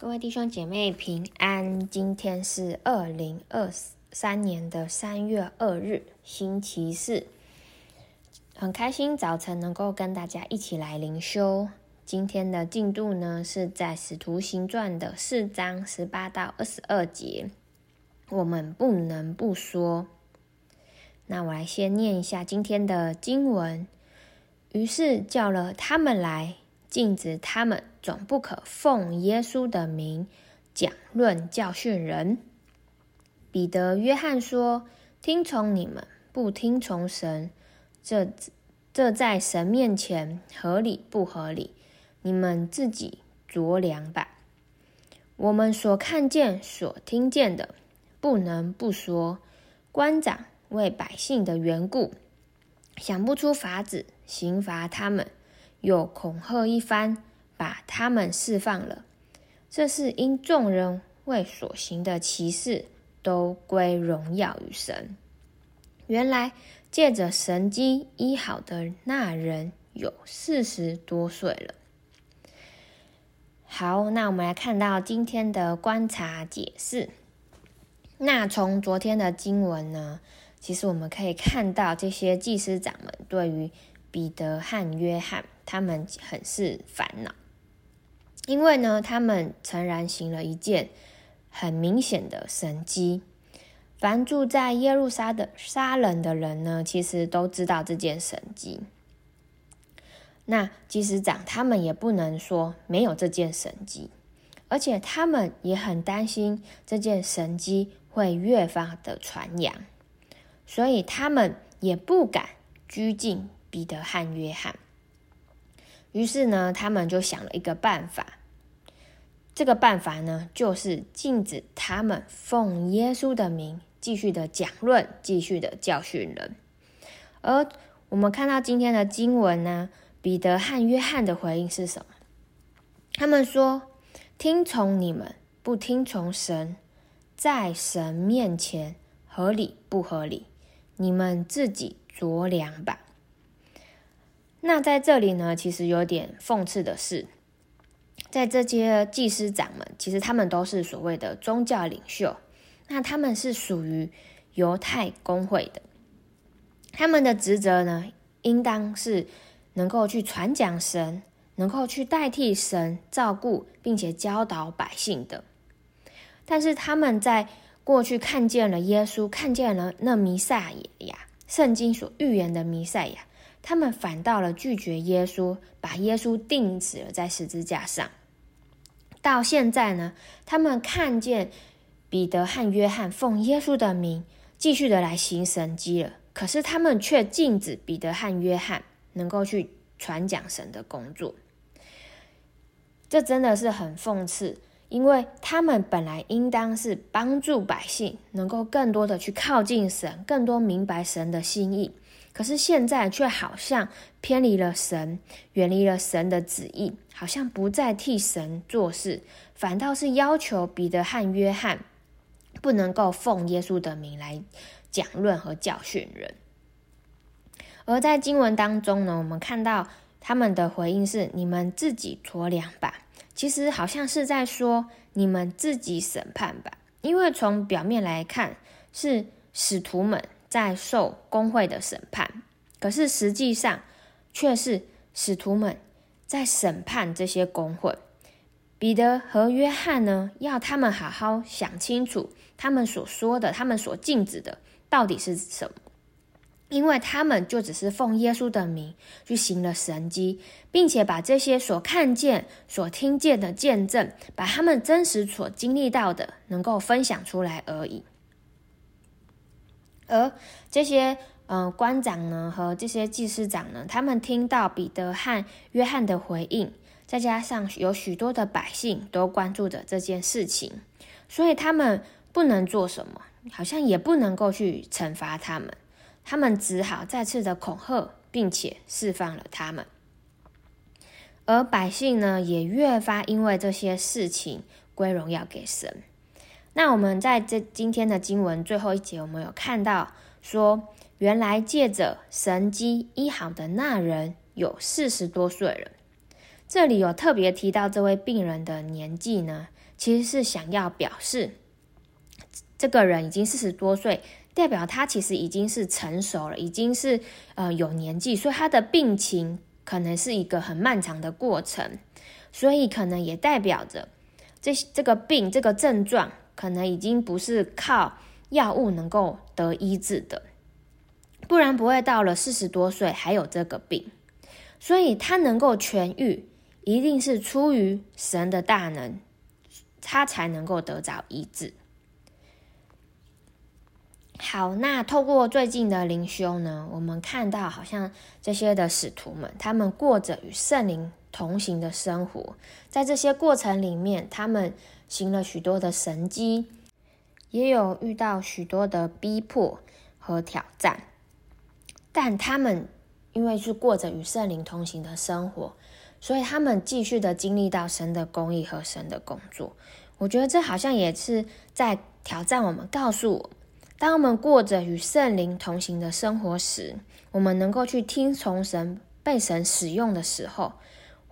各位弟兄姐妹平安，今天是二零二三年的三月二日，星期四，很开心早晨能够跟大家一起来灵修。今天的进度呢是在《使徒行传》的四章十八到二十二节。我们不能不说。那我来先念一下今天的经文。于是叫了他们来。禁止他们总不可奉耶稣的名讲论教训人。彼得、约翰说：“听从你们，不听从神，这这在神面前合理不合理？你们自己酌量吧。我们所看见、所听见的，不能不说。官长为百姓的缘故，想不出法子刑罚他们。”又恐吓一番，把他们释放了。这是因众人为所行的奇事，都归荣耀于神。原来借着神迹医好的那人有四十多岁了。好，那我们来看到今天的观察解释。那从昨天的经文呢，其实我们可以看到这些祭司长们对于彼得和约翰。他们很是烦恼，因为呢，他们诚然行了一件很明显的神迹。凡住在耶路撒的撒冷的人呢，其实都知道这件神迹。那祭司长他们也不能说没有这件神迹，而且他们也很担心这件神迹会越发的传扬，所以他们也不敢拘禁彼得和约翰。于是呢，他们就想了一个办法。这个办法呢，就是禁止他们奉耶稣的名继续的讲论，继续的教训人。而我们看到今天的经文呢，彼得和约翰的回应是什么？他们说：“听从你们，不听从神，在神面前合理不合理？你们自己酌量吧。”那在这里呢，其实有点讽刺的是，在这些祭司长们，其实他们都是所谓的宗教领袖，那他们是属于犹太公会的，他们的职责呢，应当是能够去传讲神，能够去代替神照顾并且教导百姓的。但是他们在过去看见了耶稣，看见了那弥赛亚，圣经所预言的弥赛亚。他们反倒了拒绝耶稣，把耶稣钉死了在十字架上。到现在呢，他们看见彼得和约翰奉耶稣的名继续的来行神迹了，可是他们却禁止彼得和约翰能够去传讲神的工作。这真的是很讽刺，因为他们本来应当是帮助百姓能够更多的去靠近神，更多明白神的心意。可是现在却好像偏离了神，远离了神的旨意，好像不再替神做事，反倒是要求彼得和约翰不能够奉耶稣的名来讲论和教训人。而在经文当中呢，我们看到他们的回应是：“你们自己酌量吧。”其实好像是在说：“你们自己审判吧。”因为从表面来看，是使徒们。在受公会的审判，可是实际上却是使徒们在审判这些公会。彼得和约翰呢，要他们好好想清楚，他们所说的、他们所禁止的到底是什么？因为他们就只是奉耶稣的名去行了神迹，并且把这些所看见、所听见的见证，把他们真实所经历到的，能够分享出来而已。而这些嗯、官长呢，和这些祭司长呢，他们听到彼得和约翰的回应，再加上有许多的百姓都关注着这件事情，所以他们不能做什么，好像也不能够去惩罚他们，他们只好再次的恐吓，并且释放了他们。而百姓呢，也越发因为这些事情归荣耀给神。那我们在这今天的经文最后一节，我们有看到说，原来借着神迹医好的那人有四十多岁了。这里有特别提到这位病人的年纪呢，其实是想要表示这个人已经四十多岁，代表他其实已经是成熟了，已经是呃有年纪，所以他的病情可能是一个很漫长的过程，所以可能也代表着这这个病这个症状可能已经不是靠药物能够得医治的。不然不会到了四十多岁还有这个病，所以他能够痊愈，一定是出于神的大能，他才能够得着医治。好，那透过最近的灵修呢，我们看到好像这些的使徒们，他们过着与圣灵同行的生活，在这些过程里面，他们行了许多的神迹，也有遇到许多的逼迫和挑战。但他们因为是过着与圣灵同行的生活，所以他们继续的经历到神的公义和神的工作。我觉得这好像也是在挑战我们，告诉我，当我们过着与圣灵同行的生活时，我们能够去听从神、被神使用的时候，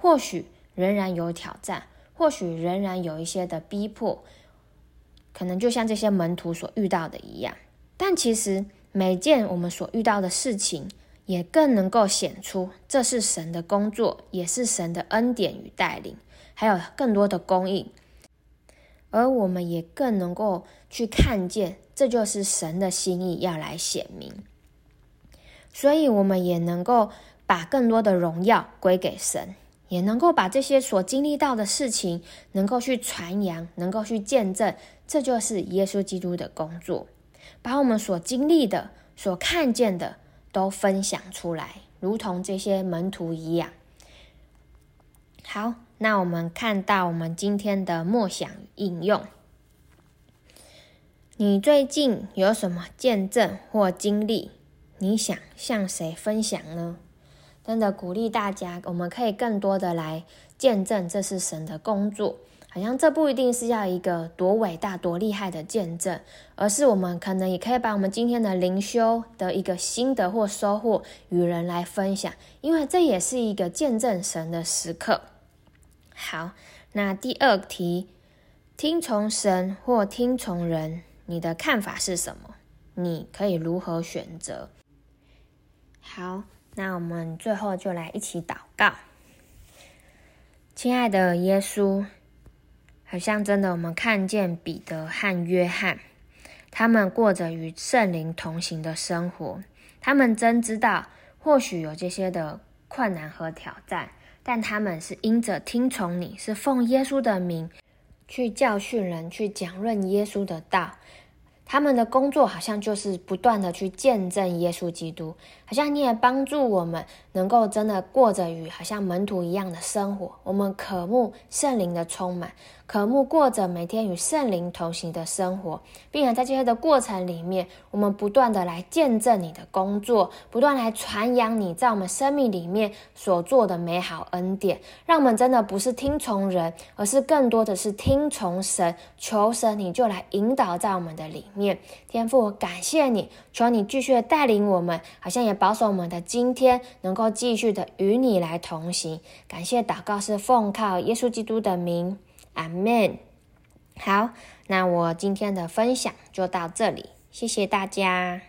或许仍然有挑战，或许仍然有一些的逼迫，可能就像这些门徒所遇到的一样。但其实。每件我们所遇到的事情，也更能够显出这是神的工作，也是神的恩典与带领，还有更多的供应。而我们也更能够去看见，这就是神的心意要来显明。所以，我们也能够把更多的荣耀归给神，也能够把这些所经历到的事情，能够去传扬，能够去见证，这就是耶稣基督的工作。把我们所经历的、所看见的都分享出来，如同这些门徒一样。好，那我们看到我们今天的默想应用。你最近有什么见证或经历？你想向谁分享呢？真的鼓励大家，我们可以更多的来见证，这是神的工作。好像这不一定是要一个多伟大、多厉害的见证，而是我们可能也可以把我们今天的灵修的一个心得或收获与人来分享，因为这也是一个见证神的时刻。好，那第二题，听从神或听从人，你的看法是什么？你可以如何选择？好，那我们最后就来一起祷告，亲爱的耶稣。好像真的，我们看见彼得和约翰，他们过着与圣灵同行的生活。他们真知道，或许有这些的困难和挑战，但他们是因着听从你，是奉耶稣的名去教训人，去讲论耶稣的道。他们的工作好像就是不断的去见证耶稣基督，好像你也帮助我们能够真的过着与好像门徒一样的生活。我们渴慕圣灵的充满，渴慕过着每天与圣灵同行的生活，并且在这些的过程里面，我们不断的来见证你的工作，不断来传扬你在我们生命里面所做的美好恩典，让我们真的不是听从人，而是更多的是听从神，求神你就来引导在我们的里面。天父，我感谢你，求你继续的带领我们，好像也保守我们的今天能够继续的与你来同行。感谢祷告是奉靠耶稣基督的名。阿门。好，那我今天的分享就到这里，谢谢大家。